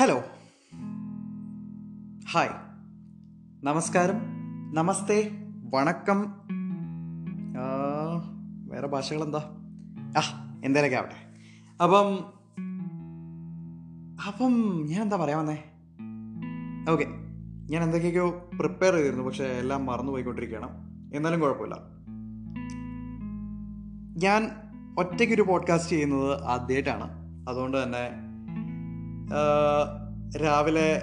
Hello hi നമസ്കാരം. നമസ്തേ. വണക്കം. വേറെ ഭാഷകൾ എന്താ ആ എന്തേലൊക്കെ ആവട്ടെ. അപ്പം അപ്പം ഞാൻ എന്താ പറയാൻ വന്നേ? ഓക്കെ. ഞാൻ എന്തൊക്കെയൊക്കെയോ പ്രിപ്പയർ ചെയ്തിരുന്നു പക്ഷെ എല്ലാം മറന്നു പോയിക്കൊണ്ടിരിക്കുകയാണ്. എന്നാലും കുഴപ്പമില്ല. ഞാൻ ഒറ്റയ്ക്കൊരു പോഡ്കാസ്റ്റ് ചെയ്യുന്നത് ആദ്യമായിട്ടാണ് അതുകൊണ്ട് തന്നെ രാവിലെ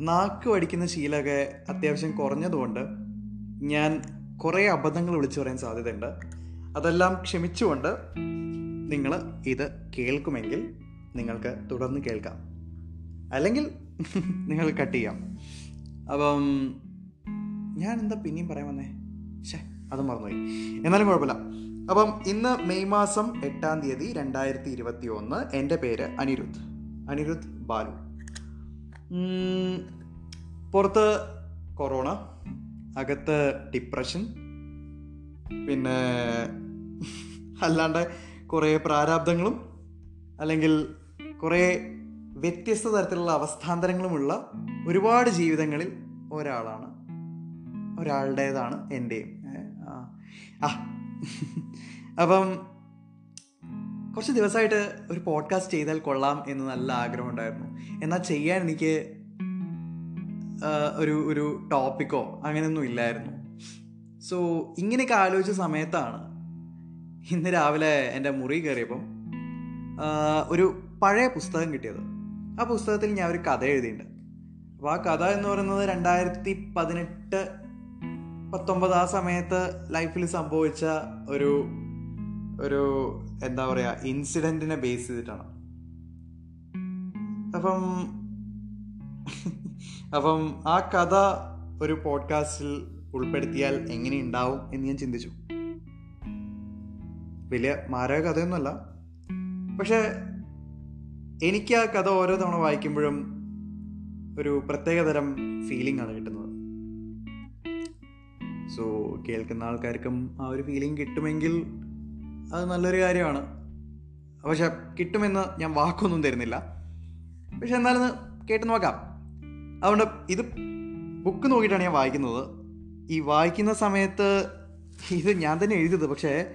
നാക്ക് വടിക്കുന്ന ശീലമൊക്കെ അത്യാവശ്യം കുറഞ്ഞതുകൊണ്ട് ഞാൻ കുറേ അബദ്ധങ്ങൾ വിളിച്ചു പറയാൻ സാധ്യതയുണ്ട്. അതെല്ലാം ക്ഷമിച്ചുകൊണ്ട് നിങ്ങൾ ഇത് കേൾക്കുമെങ്കിൽ നിങ്ങൾക്ക് തുടർന്ന് കേൾക്കാം. അല്ലെങ്കിൽ നിങ്ങൾ കട്ട് ചെയ്യാം. അപ്പം ഞാൻ എന്താ പിന്നെയും പറയാൻ വന്നേ? ശേ അത് മറന്നുപോയി. എന്നാലും കുഴപ്പമില്ല. അപ്പം ഇന്ന് മെയ് മാസം എട്ടാം തീയതി രണ്ടായിരത്തി ഇരുപത്തി ഒന്ന് എന്റെ പേര് അനിരുദ്ധ്. അനിരുദ്ധ് ബാലു. പുറത്ത് കൊറോണ അകത്ത് ഡിപ്രഷൻ പിന്നെ അല്ലാണ്ട് കുറേ പ്രാരാബ്ദങ്ങളും അല്ലെങ്കിൽ കുറേ വ്യത്യസ്ത തരത്തിലുള്ള അവസ്ഥാന്തരങ്ങളുമുള്ള ഒരുപാട് ജീവിതങ്ങളിൽ ഒരാളാണ് ഒരാളുടേതാണ് എന്റെയും. ആ. അപ്പം കുറച്ച് ദിവസമായിട്ട് ഒരു പോഡ്കാസ്റ്റ് ചെയ്താൽ കൊള്ളാം എന്ന് നല്ല ആഗ്രഹം ഉണ്ടായിരുന്നു എന്നാൽ ചെയ്യാൻ എനിക്ക് ഒരു ഒരു ടോപ്പിക്കോ അങ്ങനെയൊന്നും ഇല്ലായിരുന്നു. സോ ഇങ്ങനെയൊക്കെ ആലോചിച്ച സമയത്താണ് ഇന്ന് രാവിലെ എന്റെ മുറി കയറിയപ്പം ഒരു പഴയ പുസ്തകം കിട്ടിയത്. ആ പുസ്തകത്തിൽ ഞാൻ ഒരു കഥ എഴുതിയിട്ടുണ്ട്. അപ്പോൾ ആ കഥ എന്ന് പറയുന്നത് രണ്ടായിരത്തി പതിനെട്ട് പത്തൊമ്പത് ആ സമയത്ത് ലൈഫിൽ സംഭവിച്ച ഒരു ഒരു എന്താ പറയുക ഇൻസിഡന്റിനെ ബേസ് ചെയ്തിട്ടാണ്. അപ്പം അപ്പം ആ കഥ ഒരു പോഡ്കാസ്റ്റിൽ ഉൾപ്പെടുത്തിയാൽ എങ്ങനെ ഉണ്ടാവും എന്ന് ഞാൻ ചിന്തിച്ചു. വലിയ മാരക കഥയൊന്നുമല്ല. പക്ഷേ എനിക്ക് ആ കഥ ഓരോ തവണ വായിക്കുമ്പോഴും ഒരു പ്രത്യേകതരം ഫീലിംഗ് ആണ് കിട്ടുന്നത്. സോ കേൾക്കുന്ന ആൾക്കാർക്കും ആ ഒരു ഫീലിംഗ് കിട്ടുമെങ്കിൽ അത് നല്ലൊരു കാര്യമാണ്. പക്ഷെ കിട്ടുമെന്ന് ഞാൻ വാക്കൊന്നും തരുന്നില്ല. പക്ഷെ എന്നാലും കേട്ട് നോക്കാം. അതുകൊണ്ട് ഇത് ബുക്ക് നോക്കിയിട്ടാണ് ഞാൻ വായിക്കുന്നത്. ഈ വായിക്കുന്ന സമയത്ത് ഇത് ഞാൻ തന്നെ എഴുതിയത് പക്ഷേ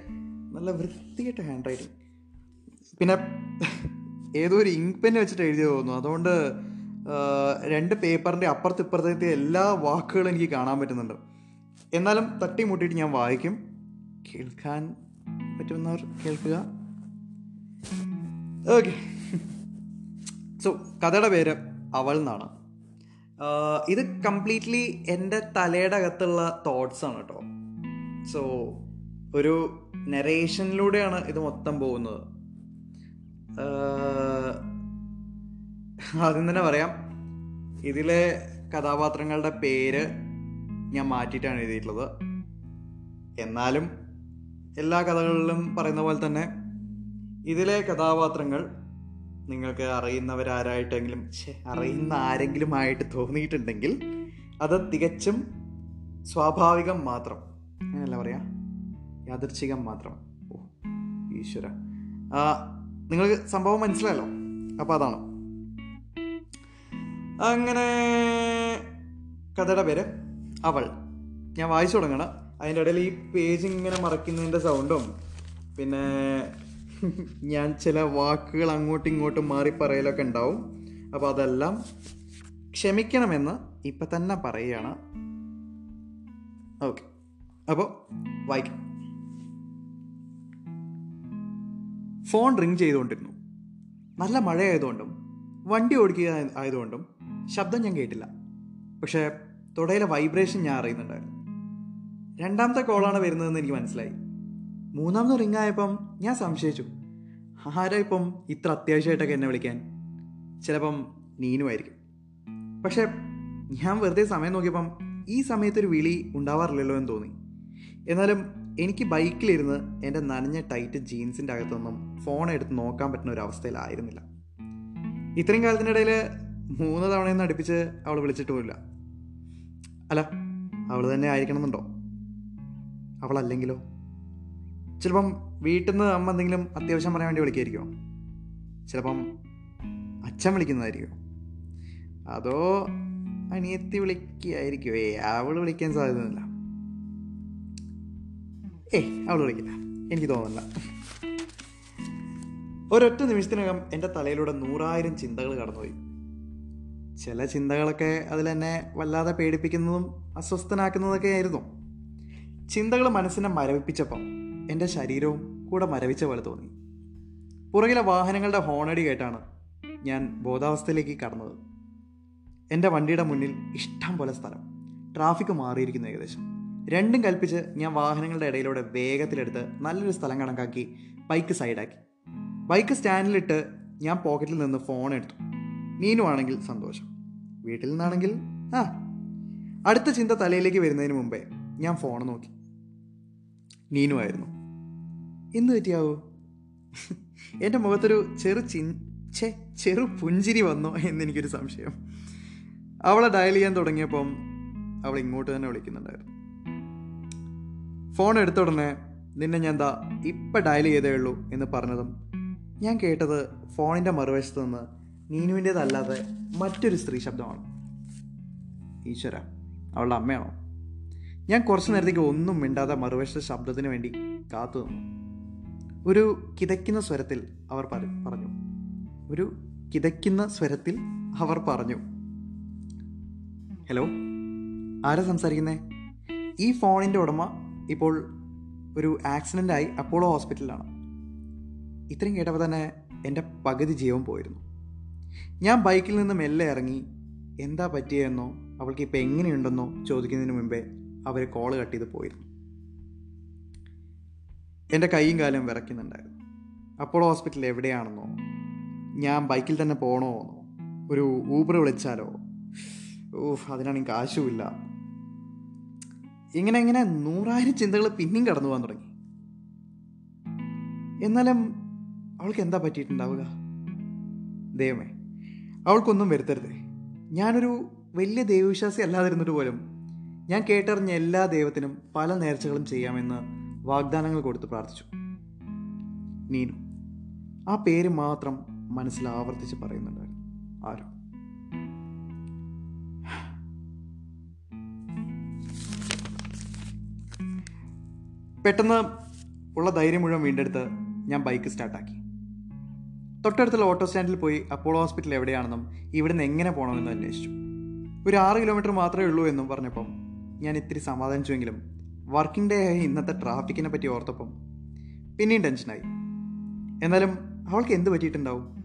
നല്ല വൃത്തികെട്ട ഹാൻഡ് റൈറ്റിംഗ് പിന്നെ ഏതോ ഒരു ഇങ്ക് പെൻ വെച്ചിട്ട് എഴുതി തോന്നുന്നു. അതുകൊണ്ട് രണ്ട് പേപ്പറിന്റെ അപ്പുറത്ത് ഇപ്പുറത്തെ എല്ലാ വാക്കുകളും എനിക്ക് കാണാൻ പറ്റുന്നുണ്ട്. എന്നാലും തട്ടി മുട്ടിയിട്ട് ഞാൻ വായിക്കും. കേൾക്കാൻ പറ്റുന്നവർ കേൾക്കുക. ഓക്കെ സോ കഥയുടെ പേര് അവൾ എന്നാണ്. ഇത് കംപ്ലീറ്റ്ലി എന്റെ തലയുടെ അകത്തുള്ള തോട്ട്സ് ആണ് കേട്ടോ സോ ഒരു നെറേഷനിലൂടെയാണ് ഇത് മൊത്തം പോകുന്നത്. ആദ്യം തന്നെ പറയാം ഇതിലെ കഥാപാത്രങ്ങളുടെ പേര് ഞാൻ മാറ്റിയിട്ടാണ് എഴുതിയിട്ടുള്ളത്. എന്നാലും എല്ലാ കഥകളിലും പറയുന്ന പോലെ തന്നെ ഇതിലെ കഥാപാത്രങ്ങൾ നിങ്ങൾക്ക് അറിയുന്നവരാരായിട്ടെങ്കിലും അറിയുന്ന ആരെങ്കിലും ആയിട്ട് തോന്നിയിട്ടുണ്ടെങ്കിൽ അത് തികച്ചും സ്വാഭാവികം മാത്രം. അങ്ങനെയല്ല പറയാ? യാദൃച്ഛികം മാത്രം. ഓ ഈശ്വര. ആ, നിങ്ങൾക്ക് സംഭവം മനസ്സിലായല്ലോ? അപ്പോൾ അതാണ്. അങ്ങനെ കഥയുടെ പേര് അവൾ. ഞാൻ വായിച്ചു തുടങ്ങണം അതിന്റെ ഇടയിൽ ഈ പേജ് ഇങ്ങനെ മറക്കുന്നതിന്റെ സൗണ്ടും പിന്നെ ഞാൻ ചില വാക്കുകൾ അങ്ങോട്ടും ഇങ്ങോട്ടും മാറി പറയലൊക്കെ ഉണ്ടാവും. അപ്പോൾ അതെല്ലാം ക്ഷമിക്കണമെന്ന് ഇപ്പം തന്നെ പറയുകയാണ്. ഓക്കെ അപ്പോൾ വായിക്കാം. ഫോൺ റിങ് ചെയ്തുകൊണ്ടിരുന്നു. നല്ല മഴയായതുകൊണ്ടും വണ്ടി ഓടിക്കുക ആയതുകൊണ്ടും ശബ്ദം ഞാൻ കേട്ടില്ല. പക്ഷേ തുടയിലെ വൈബ്രേഷൻ ഞാൻ അറിയുന്നുണ്ടായിരുന്നു. രണ്ടാമത്തെ കോളാണ് വരുന്നതെന്ന് എനിക്ക് മനസ്സിലായി. മൂന്നാമത് റിങ്ങായപ്പം ഞാൻ സംശയിച്ചു. ആരാ ഇപ്പം ഇത്ര അത്യാവശ്യമായിട്ടൊക്കെ എന്നെ വിളിക്കാൻ? ചിലപ്പം നീനുമായിരിക്കും. പക്ഷേ ഞാൻ വെറുതെ സമയം നോക്കിയപ്പം ഈ സമയത്തൊരു വിളി ഉണ്ടാവാറില്ലല്ലോ എന്ന് തോന്നി. എന്നാലും എനിക്ക് ബൈക്കിലിരുന്ന് എന്റെ നനഞ്ഞ ടൈറ്റ് ജീൻസിന്റെ അകത്തൊന്നും ഫോൺ എടുത്ത് നോക്കാൻ പറ്റുന്ന ഒരു അവസ്ഥയിലായിരുന്നില്ല. ഇത്രയും കാലത്തിനിടയിൽ മൂന്ന് തവണയൊന്നും അടുപ്പിച്ച് അവൾ വിളിച്ചിട്ട് പോലില്ല അല്ല അവൾ തന്നെ ആയിരിക്കണമെന്നുണ്ടോ? അവളല്ലെങ്കിലോ? ചിലപ്പം വീട്ടിൽ നിന്ന് അമ്മ എന്തെങ്കിലും അത്യാവശ്യം പറയാൻ വേണ്ടി വിളിക്കായിരിക്കുമോ ചിലപ്പം അച്ഛൻ വിളിക്കുന്നതായിരിക്കും? അതോ അനിയത്തി വിളിക്കുകയായിരിക്കും ഏ അവൾ വിളിക്കാൻ സാധ്യതയില്ല ഏ അവൾ വിളിക്കില്ല. എനിക്ക് തോന്നുന്നില്ല. ഒരൊറ്റ നിമിഷത്തിനകം എന്റെ തലയിലൂടെ നൂറായിരം ചിന്തകൾ കടന്നുപോയി. ചില ചിന്തകളൊക്കെ അതിൽ എന്നെ വല്ലാതെ പേടിപ്പിക്കുന്നതും അസ്വസ്ഥനാക്കുന്നതൊക്കെ ആയിരുന്നു. ചിന്തകൾ മനസ്സിനെ മരവിപ്പിച്ചപ്പം എന്റെ ശരീരവും കൂടെ മരവിച്ച പോലെ തോന്നി. പുറകിലെ വാഹനങ്ങളുടെ ഹോണടി കേട്ടാണ് ഞാൻ ബോധാവസ്ഥയിലേക്ക് കടന്നത്. എന്റെ വണ്ടിയുടെ മുന്നിൽ ഇഷ്ടം പോലെ സ്ഥലം. ട്രാഫിക് മാറിയിരിക്കുന്നു ഏകദേശം. രണ്ടും കൽപ്പിച്ച് ഞാൻ വാഹനങ്ങളുടെ ഇടയിലൂടെ വേഗത്തിലെടുത്ത് നല്ലൊരു സ്ഥലം കണക്കാക്കി ബൈക്ക് സൈഡാക്കി. ബൈക്ക് സ്റ്റാൻഡിലിട്ട് ഞാൻ പോക്കറ്റിൽ നിന്ന് ഫോൺ എടുത്തു. നീനു ആണെങ്കിൽ സന്തോഷം. വീട്ടിൽ നിന്നാണെങ്കിൽ ആ. അടുത്ത ചിന്ത തലയിലേക്ക് വരുന്നതിന് മുമ്പേ ഞാൻ ഫോൺ നോക്കി. നീനു ആയിരുന്നു എന്ത് പറ്റിയാവൂ? എന്റെ മുഖത്തൊരു ചെറു ചിൻ ഛേ ചെറു പുഞ്ചിരി വന്നോ? എന്നെനിക്കൊരു സംശയം. അവളെ ഡയൽ ചെയ്യാൻ തുടങ്ങിയപ്പം അവൾ ഇങ്ങോട്ട് തന്നെ വിളിക്കുന്നുണ്ടായിരുന്നു. ഫോൺ എടുത്ത ഉടനെ നിന്നെ ഞാൻ എന്താ ഇപ്പം ഡയൽ ചെയ്തേ ഉള്ളൂ എന്ന് പറഞ്ഞതും ഞാൻ കേട്ടത് ഫോണിന്റെ മറുവശത്ത് നിന്ന് നീനുവിന്റേതല്ലാതെ മറ്റൊരു സ്ത്രീ ശബ്ദമാണ്. ഈശ്വര അവളുടെ അമ്മയാണോ? ഞാൻ കുറച്ചു നേരത്തേക്ക് ഒന്നും മിണ്ടാതെ മറുവശത്തെ ശബ്ദത്തിന് വേണ്ടി കാത്തു നിന്നു. ഒരു കിതയ്ക്കുന്ന സ്വരത്തിൽ അവർ പറഞ്ഞു. ഒരു കിതയ്ക്കുന്ന സ്വരത്തിൽ അവർ പറഞ്ഞു. ഹലോ ആരാ സംസാരിക്കുന്നേ? ഈ ഫോണിന്റെ ഉടമ ഇപ്പോൾ ഒരു ആക്സിഡന്റ് ആയി അപ്പോളോ ഹോസ്പിറ്റലിലാണ്. ഇത്രയും കേട്ടപ്പോൾ തന്നെ എന്റെ പകുതി ജീവൻ പോയിരുന്നു. ഞാൻ ബൈക്കിൽ നിന്ന് മെല്ലെ ഇറങ്ങി എന്താ പറ്റിയെന്നോ? അവൾക്ക് ഇപ്പോൾ എങ്ങനെയുണ്ടെന്നോ? ചോദിക്കുന്നതിന് മുമ്പേ അവർ കോൾ കട്ട് ചെയ്ത് പോയിരുന്നു. എന്റെ കൈയും കാലും വിറയ്ക്കുന്നുണ്ടായിരുന്നു. അപ്പോൾ ഹോസ്പിറ്റൽ എവിടെയാണെന്നോ ഞാൻ ബൈക്കിൽ തന്നെ പോകണോ എന്നോ ഒരു ഊബർ വിളിച്ചാലോ ഊഹ് അതിനാണെങ്കിൽ കാശുമില്ല. ഇങ്ങനെ ഇങ്ങനെ നൂറായിരം ചിന്തകൾ പിന്നെയും കടന്നു പോകാൻ തുടങ്ങി. എന്നാലും അവൾക്ക് എന്താ പറ്റിയിട്ടുണ്ടാവുക? ദൈവമേ അവൾക്കൊന്നും വരുത്തരുതേ. ഞാനൊരു വലിയ ദൈവവിശ്വാസി അല്ലാതിരുന്നിട്ട് പോലും ഞാൻ കേട്ടറിഞ്ഞ എല്ലാ ദൈവത്തിനും പല നേർച്ചകളും ചെയ്യാമെന്ന് വാഗ്ദാനങ്ങൾ കൊടുത്ത് പ്രാർത്ഥിച്ചു. നീനു ആ പേര് മാത്രം മനസ്സിൽ ആവർത്തിച്ച് പറയുന്നുണ്ടായിരുന്നു. ആരോ? പെട്ടെന്ന് ഉള്ള ധൈര്യം മുഴുവൻ വീണ്ടെടുത്ത് ഞാൻ ബൈക്ക് സ്റ്റാർട്ടാക്കി. തൊട്ടടുത്തുള്ള ഓട്ടോ സ്റ്റാൻഡിൽ പോയി അപ്പോളോ ഹോസ്പിറ്റൽ എവിടെയാണെന്നും ഇവിടുന്ന് എങ്ങനെ പോകണമെന്നും അന്വേഷിച്ചു. ഒരു ആറ് കിലോമീറ്റർ മാത്രമേ ഉള്ളൂ എന്നും പറഞ്ഞപ്പം ഞാൻ ഇത്തിരി സമാധാനിച്ചുവെങ്കിലും വർക്കിംഗ് ഡേ ആയി ഇന്നത്തെ ട്രാഫിക്കിനെ പറ്റി ഓർത്തപ്പം പിന്നെയും ടെൻഷനായി. എന്നാലും അവൾക്ക് എന്ത് പറ്റിയിട്ടുണ്ടാവും?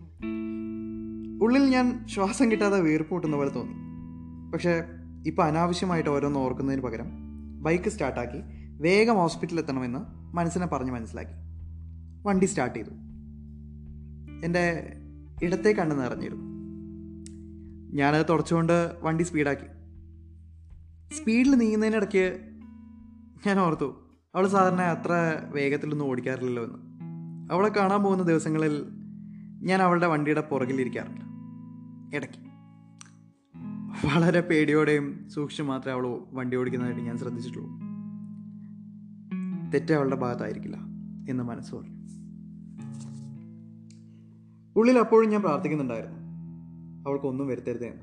ഉള്ളിൽ ഞാൻ ശ്വാസം കിട്ടാതെ വീർപ്പ് കൂട്ടുന്ന പോലെ തോന്നി. പക്ഷേ ഇപ്പോൾ അനാവശ്യമായിട്ട് ഓരോന്ന് ഓർക്കുന്നതിന് പകരം ബൈക്ക് സ്റ്റാർട്ടാക്കി വേഗം ഹോസ്പിറ്റലിൽ എത്തണമെന്ന് മനസ്സിനെ പറഞ്ഞ് മനസ്സിലാക്കി. വണ്ടി സ്റ്റാർട്ട് ചെയ്തു. എന്റെ ഇടത്തെ കണ്ണ് നിറഞ്ഞിരുന്നു. ഞാനത് തുടച്ചുകൊണ്ട് വണ്ടി സ്പീഡാക്കി. സ്പീഡിൽ നീങ്ങുന്നതിനിടയ്ക്ക് ഞാൻ ഓർത്തു അവൾ സാധാരണ അത്ര വേഗത്തിലൊന്നും ഓടിക്കാറില്ലല്ലോ എന്ന്. അവളെ കാണാൻ പോകുന്ന ദിവസങ്ങളിൽ ഞാൻ അവളുടെ വണ്ടിയുടെ പുറകിലിരിക്കാറുണ്ട് ഇടയ്ക്ക്. വളരെ പേടിയോടെയും സൂക്ഷിച്ചു മാത്രമേ അവൾ വണ്ടി ഓടിക്കുന്നതായിട്ട് ഞാൻ ശ്രദ്ധിച്ചിട്ടുള്ളൂ. തെറ്റ് അവളുടെ ഭാഗത്തായിരിക്കില്ല എന്ന് മനസ്സ് പറഞ്ഞു. ഉള്ളിൽ അപ്പോഴും ഞാൻ പ്രാർത്ഥിക്കുന്നുണ്ടായിരുന്നു. അവൾക്കൊന്നും വരുത്തരുതേ എന്ന്.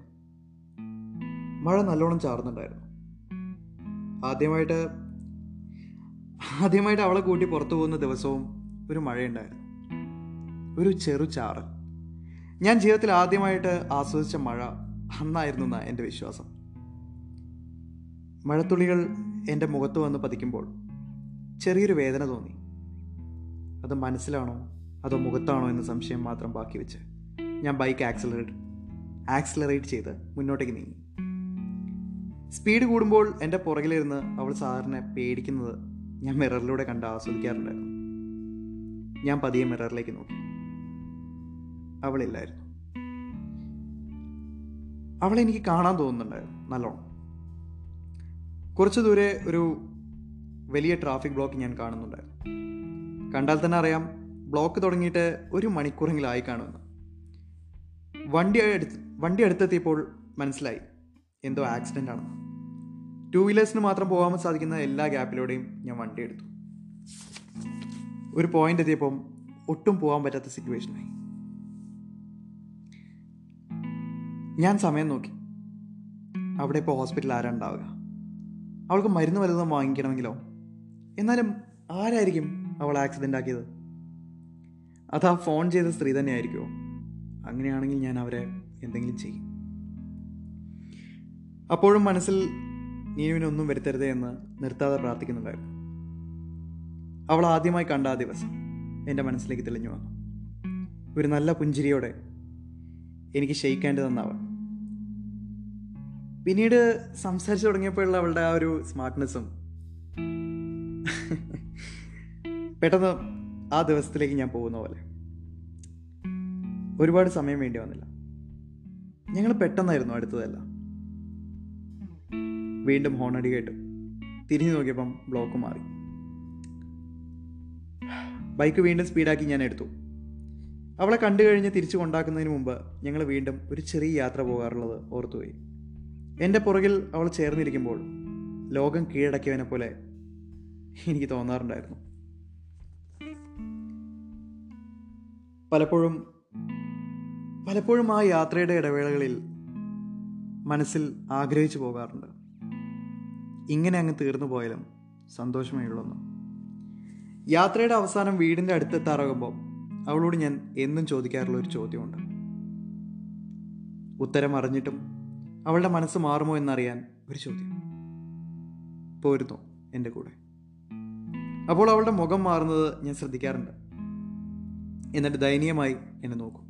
മഴ നല്ലോണം ചാർന്നുണ്ടായിരുന്നു ആദ്യമായിട്ട് ആദ്യമായിട്ട് അവളെ കൂട്ടി പുറത്തു പോകുന്ന ദിവസവും ഒരു മഴയുണ്ടായിരുന്നു. ഒരു ചെറു ചാറ്. ഞാൻ ജീവിതത്തിൽ ആദ്യമായിട്ട് ആസ്വദിച്ച മഴ അന്നായിരുന്നു എന്നാ എന്റെ വിശ്വാസം. മഴത്തുള്ളികൾ എന്റെ മുഖത്ത് വന്ന് പതിക്കുമ്പോൾ ചെറിയൊരു വേദന തോന്നി. അത് മനസ്സിലാണോ? അതോ മുഖത്താണോ എന്ന സംശയം മാത്രം ബാക്കി വെച്ച് ഞാൻ ബൈക്ക് ആക്സിലറേറ്റ് ആക്സിലറേറ്റ് ചെയ്ത് മുന്നോട്ടേക്ക് നീങ്ങി. സ്പീഡ് കൂടുമ്പോൾ എന്റെ പുറകിലിരുന്ന് അവൾ സാറിനെ പേടിക്കുന്നത് ഞാൻ മിററിലൂടെ കണ്ട് ആസ്വദിക്കാറുണ്ടായിരുന്നു ഞാൻ പതിയെ മിററിലേക്ക് നോക്കി. അവളില്ലായിരുന്നു. അവളെ എനിക്ക് കാണാൻ തോന്നുന്നുണ്ടായിരുന്നു നല്ലോണം. കുറച്ചു ദൂരെ ഒരു വലിയ ട്രാഫിക് ബ്ലോക്ക് ഞാൻ കാണുന്നുണ്ടായിരുന്നു കണ്ടാൽ തന്നെ അറിയാം ബ്ലോക്ക് തുടങ്ങിയിട്ട് ഒരു മണിക്കൂറെങ്കിലായി കാണുമെന്ന്. വണ്ടി അടുത്ത് വണ്ടി അടുത്തെത്തിയപ്പോൾ മനസ്സിലായി. എന്തോ ആക്സിഡന്റ് ആണ്. ടു വീലേഴ്സിന് മാത്രം പോകാൻ സാധിക്കുന്ന എല്ലാ ഗ്യാപ്പിലൂടെയും ഞാൻ വണ്ടി എടുത്തു. ഒരു പോയിന്റ് എത്തിയപ്പം ഒട്ടും പോകാൻ പറ്റാത്ത സിറ്റുവേഷനായി ഞാൻ സമയം നോക്കി. അവിടെ ഇപ്പോൾ ഹോസ്പിറ്റലിൽ ആരാ ഉണ്ടാവുക? അവൾക്ക് മരുന്ന് വലുതും വാങ്ങിക്കണമെങ്കിലോ? എന്നാലും ആരായിരിക്കും അവൾ ആക്സിഡന്റ് ആക്കിയത്? അതാ ഫോൺ ചെയ്ത സ്ത്രീ തന്നെയായിരിക്കുമോ അങ്ങനെയാണെങ്കിൽ ഞാൻ അവരെ എന്തെങ്കിലും ചെയ്യും. അപ്പോഴും മനസ്സിൽ നീനുവിനൊന്നും വരുത്തരുതേ എന്ന് നിർത്താതെ പ്രാർത്ഥിക്കുന്നുണ്ടായിരുന്നു. അവൾ ആദ്യമായി കണ്ട ആ ദിവസം എന്റെ മനസ്സിലേക്ക് തെളിഞ്ഞു വന്നു. ഒരു നല്ല പുഞ്ചിരിയോടെ എനിക്ക് ഷെയ്ക്കാന്റെ തന്നവൾ പിന്നീട് സംസാരിച്ചു തുടങ്ങിയപ്പോഴുള്ള അവളുടെ ആ ഒരു സ്മാർട്ട്നെസ്സും പെട്ടെന്ന് ആ ദിവസത്തിലേക്ക് ഞാൻ പോകുന്ന പോലെ. ഒരുപാട് സമയം വേണ്ടി വന്നില്ല. ഞങ്ങൾ പെട്ടെന്നായിരുന്നു അടുത്തതല്ല. വീണ്ടും ഹോണടി കേട്ടു തിരിഞ്ഞു നോക്കിയപ്പം ബ്ലോക്ക് മാറി. ബൈക്ക് വീണ്ടും സ്പീഡാക്കി ഞാൻ എടുത്തു. അവളെ കണ്ടു കഴിഞ്ഞ് തിരിച്ചു കൊണ്ടാക്കുന്നതിന് മുമ്പ് ഞങ്ങൾ വീണ്ടും ഒരു ചെറിയ യാത്ര പോകാറുള്ളത് ഓർത്തുപോയി എന്റെ പുറകിൽ അവൾ ചേർന്നിരിക്കുമ്പോൾ ലോകം കീഴടക്കിയവനെ പോലെ എനിക്ക് തോന്നാറുണ്ടായിരുന്നു. പലപ്പോഴും പലപ്പോഴും ആ യാത്രയുടെ ഇടവേളകളിൽ മനസ്സിൽ ആഗ്രഹിച്ചു പോകാറുണ്ട്. ഇങ്ങനെ അങ്ങ് തീർന്നു പോയാലും സന്തോഷമേ ഉള്ളൂ യാത്രയുടെ അവസാനം വീടിന്റെ അടുത്തെത്താറാകുമ്പോൾ അവളോട് ഞാൻ എന്നും ചോദിക്കാറുള്ള ഒരു ചോദ്യമുണ്ട്. ഉത്തരം അറിഞ്ഞിട്ടും അവളുടെ മനസ്സ് മാറുമോ എന്നറിയാൻ ഒരു ചോദ്യം. പോരുന്നു എന്റെ കൂടെ. അപ്പോൾ അവളുടെ മുഖം മാറുന്നത് ഞാൻ ശ്രദ്ധിക്കാറുണ്ട്. എന്നിട്ട് ദയനീയമായി എന്നെ നോക്കും.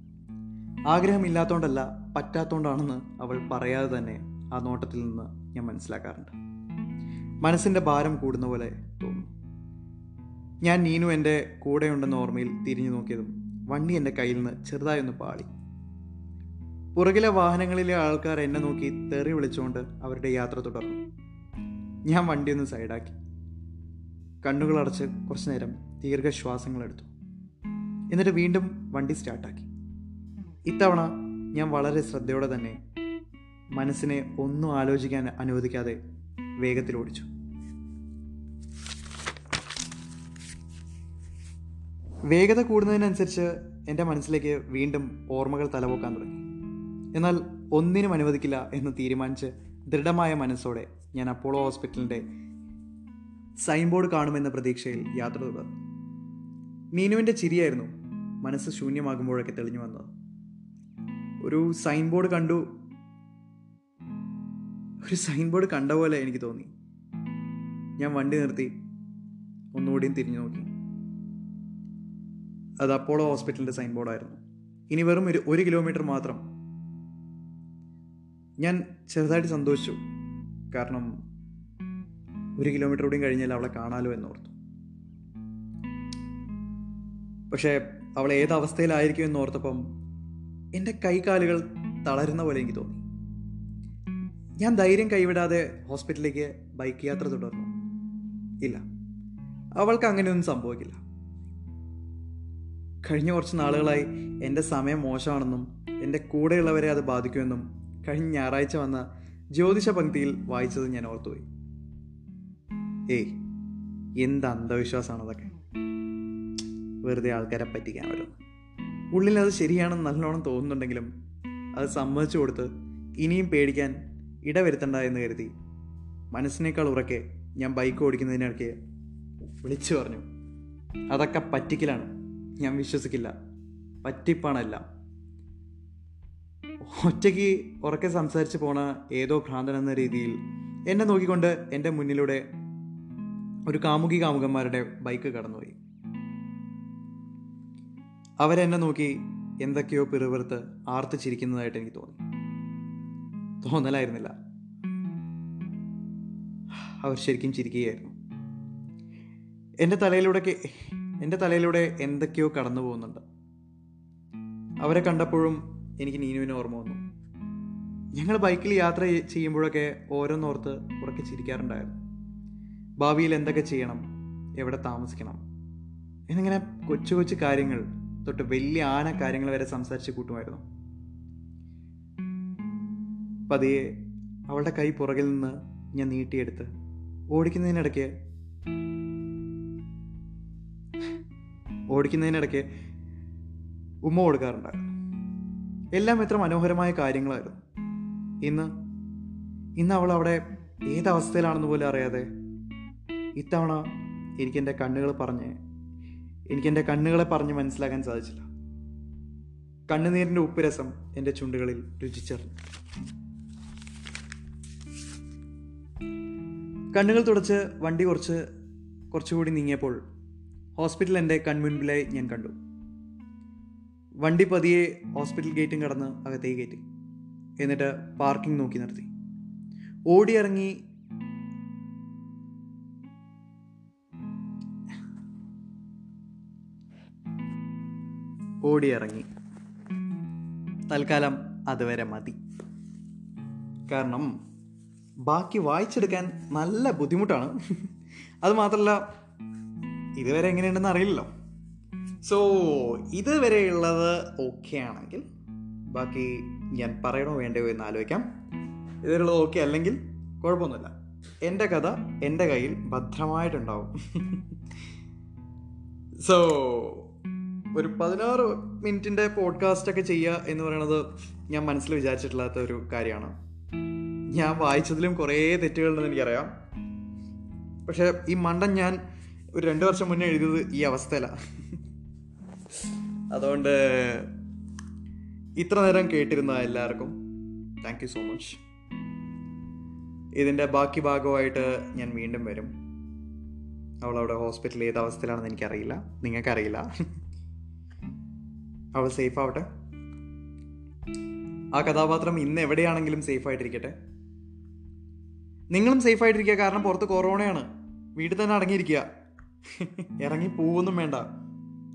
ആഗ്രഹമില്ലാത്തതുകൊണ്ടല്ല പറ്റാത്തതുകൊണ്ടാണെന്ന് അവൾ പറയാതെ തന്നെ ആ നോട്ടത്തിൽ നിന്ന് ഞാൻ മനസ്സിലാക്കാറുണ്ട്. മനസ്സിന്റെ ഭാരം കൂടുന്ന പോലെ തോന്നുന്നു. ഞാൻ നീനു എന്റെ കൂടെയുണ്ടെന്ന ഓർമ്മയിൽ തിരിഞ്ഞു നോക്കിയതും വണ്ടി എന്റെ കയ്യിൽ നിന്ന് ചെറുതായി ഒന്ന് പാളി. പുറകിലെ വാഹനങ്ങളിലെ ആൾക്കാർ എന്നെ നോക്കി തെറി വിളിച്ചുകൊണ്ട് അവരുടെ യാത്ര തുടർന്നു. ഞാൻ വണ്ടി ഒന്ന് സൈഡാക്കി. കണ്ണുകൾ അടച്ച് കുറച്ചു നേരം ദീർഘശ്വാസങ്ങൾ എടുത്തു. എന്നിട്ട് വീണ്ടും വണ്ടി സ്റ്റാർട്ടാക്കി. ഇത്തവണ ഞാൻ വളരെ ശ്രദ്ധയോടെ തന്നെ മനസ്സിനെ ഒന്നും ആലോചിക്കാൻ അനുവദിക്കാതെ വേഗത്തിൽ ഓടിച്ചു വേഗത കൂടുന്നതിനനുസരിച്ച് എന്റെ മനസ്സിലേക്ക് വീണ്ടും ഓർമ്മകൾ തലപോക്കാൻ തുടങ്ങി. എന്നാൽ ഒന്നിനും അനുവദിക്കില്ല എന്ന് തീരുമാനിച്ച് ദൃഢമായ മനസ്സോടെ ഞാൻ അപ്പോളോ ഹോസ്പിറ്റലിന്റെ സൈൻ ബോർഡ് കാണുമെന്ന പ്രതീക്ഷയിൽ യാത്ര തുടർന്നു. മീനുവിന്റെ ചിരിയായിരുന്നു മനസ്സ് ശൂന്യമാകുമ്പോഴൊക്കെ തെളിഞ്ഞു വന്നത്. ഒരു സൈൻ ബോർഡ് കണ്ടു ഒരു സൈൻ ബോർഡ് കണ്ട പോലെ എനിക്ക് തോന്നി. ഞാൻ വണ്ടി നിർത്തി ഒന്നുകൂടിയും തിരിഞ്ഞു നോക്കി. അത് അപ്പോളോ ഹോസ്പിറ്റലിന്റെ സൈൻ ബോർഡായിരുന്നു ഇനി വെറും ഒരു ഒരു കിലോമീറ്റർ മാത്രം. ഞാൻ ചെറുതായിട്ട് സന്തോഷിച്ചു. കാരണം ഒരു കിലോമീറ്റർ കൂടിയും കഴിഞ്ഞാൽ അവളെ കാണാലോ എന്നോർത്തു പക്ഷേ അവൾ ഏത് അവസ്ഥയിലായിരിക്കും എന്നോർത്തപ്പം എന്റെ കൈകാലുകൾ തളരുന്ന പോലെ എനിക്ക് തോന്നി. ഞാൻ ധൈര്യം കൈവിടാതെ ഹോസ്പിറ്റലിലേക്ക് ബൈക്ക് യാത്ര തുടർന്നു. ഇല്ല. അവൾക്ക് അങ്ങനെയൊന്നും സംഭവിക്കില്ല. കഴിഞ്ഞ കുറച്ച് നാളുകളായി എന്റെ സമയം മോശമാണെന്നും എന്റെ കൂടെയുള്ളവരെ അത് ബാധിക്കുമെന്നും കഴിഞ്ഞ ഞായറാഴ്ച വന്ന ജ്യോതിഷ പങ്ക്തിയിൽ വായിച്ചത് ഞാൻ ഓർത്തുപോയി. ഏയ് എന്ത് അന്ധവിശ്വാസമാണ് അതൊക്കെ? വെറുതെ ആൾക്കാരെ പറ്റിക്കാൻ വരും ഉള്ളിൽ അത് ശരിയാണെന്ന് നല്ലോണം തോന്നുന്നുണ്ടെങ്കിലും അത് സമ്മതിച്ചു കൊടുത്ത് ഇനിയും പേടിക്കാൻ ഇടവരുത്തണ്ട എന്ന് കരുതി. മനസ്സിനേക്കാൾ ഉറക്കെ ഞാൻ ബൈക്ക് ഓടിക്കുന്നതിനിടയ്ക്ക് വിളിച്ചു പറഞ്ഞു. അതൊക്കെ പറ്റിക്കലാണ്. ഞാൻ വിശ്വസിക്കില്ല. പറ്റിപ്പാണല്ല. ഒറ്റയ്ക്ക് ഉറക്കെ സംസാരിച്ച് പോണ ഏതോ ഭ്രാന്തൻ എന്ന രീതിയിൽ എന്നെ നോക്കിക്കൊണ്ട് എന്റെ മുന്നിലൂടെ ഒരു കാമുകി കാമുകന്മാരുടെ ബൈക്ക് കടന്നുപോയി. അവരെന്നെ നോക്കി എന്തൊക്കെയോ പിറുപിറുത്ത് ആർത്ത് ചിരിക്കുന്നതായിട്ട് എനിക്ക് തോന്നി. തോന്നലായിരുന്നില്ല. അവർ ശരിക്കും ചിരിക്കുകയായിരുന്നു. എന്റെ തലയിലൂടെ എന്റെ തലയിലൂടെ എന്തൊക്കെയോ കടന്നു പോകുന്നുണ്ട്. അവരെ കണ്ടപ്പോഴും എനിക്ക് നീനുവിനെ ഓർമ്മ വന്നു. ഞങ്ങൾ ബൈക്കിൽ യാത്ര ചെയ്യുമ്പോഴൊക്കെ ഓരോന്നോർത്ത് ഉറക്കെ ചിരിക്കാറുണ്ടായിരുന്നു. ഭാവിയിൽ എന്തൊക്കെ ചെയ്യണം എവിടെ താമസിക്കണം എന്നിങ്ങനെ കൊച്ചു കൊച്ചു കാര്യങ്ങൾ തൊട്ട് വലിയ ആന കാര്യങ്ങൾ വരെ സംസാരിച്ച് കൂട്ടുമായിരുന്നു. പതിയെ അവളുടെ കൈ പുറകിൽ നിന്ന് ഞാൻ നീട്ടിയെടുത്ത് ഓടിക്കുന്നതിനിടയ്ക്ക് ഓടിക്കുന്നതിനിടയ്ക്ക് ഉമ്മ കൊടുക്കാറുണ്ട്. എല്ലാം എത്ര മനോഹരമായ കാര്യങ്ങളായിരുന്നു. ഇന്ന് ഇന്ന് അവൾ അവിടെ ഏതവസ്ഥയിലാണെന്ന് പോലും അറിയാതെ ഇത്തവണ എനിക്കെന്റെ കണ്ണുകൾ പറഞ്ഞ് എനിക്കെന്റെ കണ്ണുകളെ പറഞ്ഞ് മനസ്സിലാക്കാൻ സാധിച്ചില്ല. കണ്ണുനീരിന്റെ ഉപ്പുരസം എന്റെ ചുണ്ടുകളിൽ രുചിച്ചറിഞ്ഞു. കണ്ണുകൾ തുടച്ച് വണ്ടി കുറച്ച് കുറച്ചുകൂടി നീങ്ങിയപ്പോൾ ഹോസ്പിറ്റൽ എന്റെ കൺമുൻപിലായി ഞാൻ കണ്ടു. വണ്ടി പതിയെ ഹോസ്പിറ്റൽ ഗേറ്റും കടന്ന് അകത്തേക്ക് കയറ്റി. എന്നിട്ട് പാർക്കിംഗ് നോക്കി നിർത്തി. ഓടിയിറങ്ങി ഓടിയിറങ്ങി. തൽക്കാലം അതുവരെ മതി. കാരണം ബാക്കി വായിച്ചെടുക്കാൻ നല്ല ബുദ്ധിമുട്ടാണ്. അതുമാത്രമല്ല ഇതുവരെ എങ്ങനെയുണ്ടെന്ന് അറിയില്ലല്ലോ. സോ ഇതുവരെ ഉള്ളത് ഓക്കെ ആണെങ്കിൽ ബാക്കി ഞാൻ പറയണോ വേണ്ടയോ എന്ന് ആലോചിക്കാം. ഇതുവരെയുള്ളത് ഓക്കെ അല്ലെങ്കിൽ കുഴപ്പമൊന്നുമില്ല. എന്റെ കഥ എന്റെ കയ്യിൽ ഭദ്രമായിട്ടുണ്ടാവും. സോ ഒരു പതിനാറ് മിനിറ്റിന്റെ പോഡ്കാസ്റ്റൊക്കെ ചെയ്യുക എന്ന് പറയുന്നത് ഞാൻ മനസ്സിൽ വിചാരിച്ചിട്ടില്ലാത്ത ഒരു കാര്യമാണ്. ഞാൻ വായിച്ചതിലും കുറേ തെറ്റുകളുണ്ടെന്ന് എനിക്കറിയാം. പക്ഷെ ഈ മണ്ടൻ ഞാൻ ഒരു രണ്ട് വർഷം മുന്നേ എഴുതിയത് ഈ അവസ്ഥയിലാണ് അതുകൊണ്ട് ഇത്ര നേരം കേട്ടിരുന്ന എല്ലാവർക്കും താങ്ക് യു സോ മച്ച് ഇതിന്റെ ബാക്കി ഭാഗമായിട്ട് ഞാൻ വീണ്ടും വരും. അവൾ അവിടെ ഹോസ്പിറ്റലിൽ ഏത് അവസ്ഥയിലാണെന്ന് എനിക്കറിയില്ല. നിങ്ങൾക്കറിയില്ല. അവൾ സേഫ് ആവട്ടെ? ആ കഥാപാത്രം ഇന്ന് എവിടെയാണെങ്കിലും സേഫ് ആയിട്ടിരിക്കട്ടെ. നിങ്ങളും സേഫ് ആയിട്ടിരിക്കുക. കാരണം പുറത്ത് കൊറോണയാണ്. വീട്ടിൽ തന്നെ അടങ്ങിയിരിക്കുക. ഇറങ്ങി പോവൊന്നും വേണ്ട.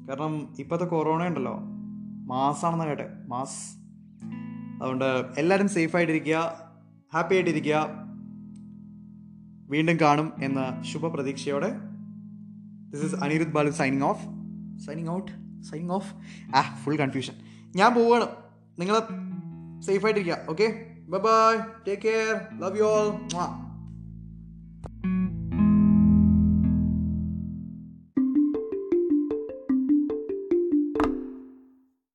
കാരണം ഇപ്പോഴത്തെ കൊറോണ ഉണ്ടല്ലോ. മാസാണെന്ന് കേട്ടെ. മാസ്. അതുകൊണ്ട് എല്ലാവരും സേഫ് ആയിട്ടിരിക്കുക. ഹാപ്പി ആയിട്ടിരിക്കുക. വീണ്ടും കാണും എന്ന ശുഭപ്രതീക്ഷയോടെ. This is Anirudh Balu signing off signing out signing off ആ ഫുൾ കൺഫ്യൂഷൻ ഞാൻ പോവുകയാണ് നിങ്ങൾ സേഫ് ആയിട്ടിരിക്കുക. Okay bye bye take care love you all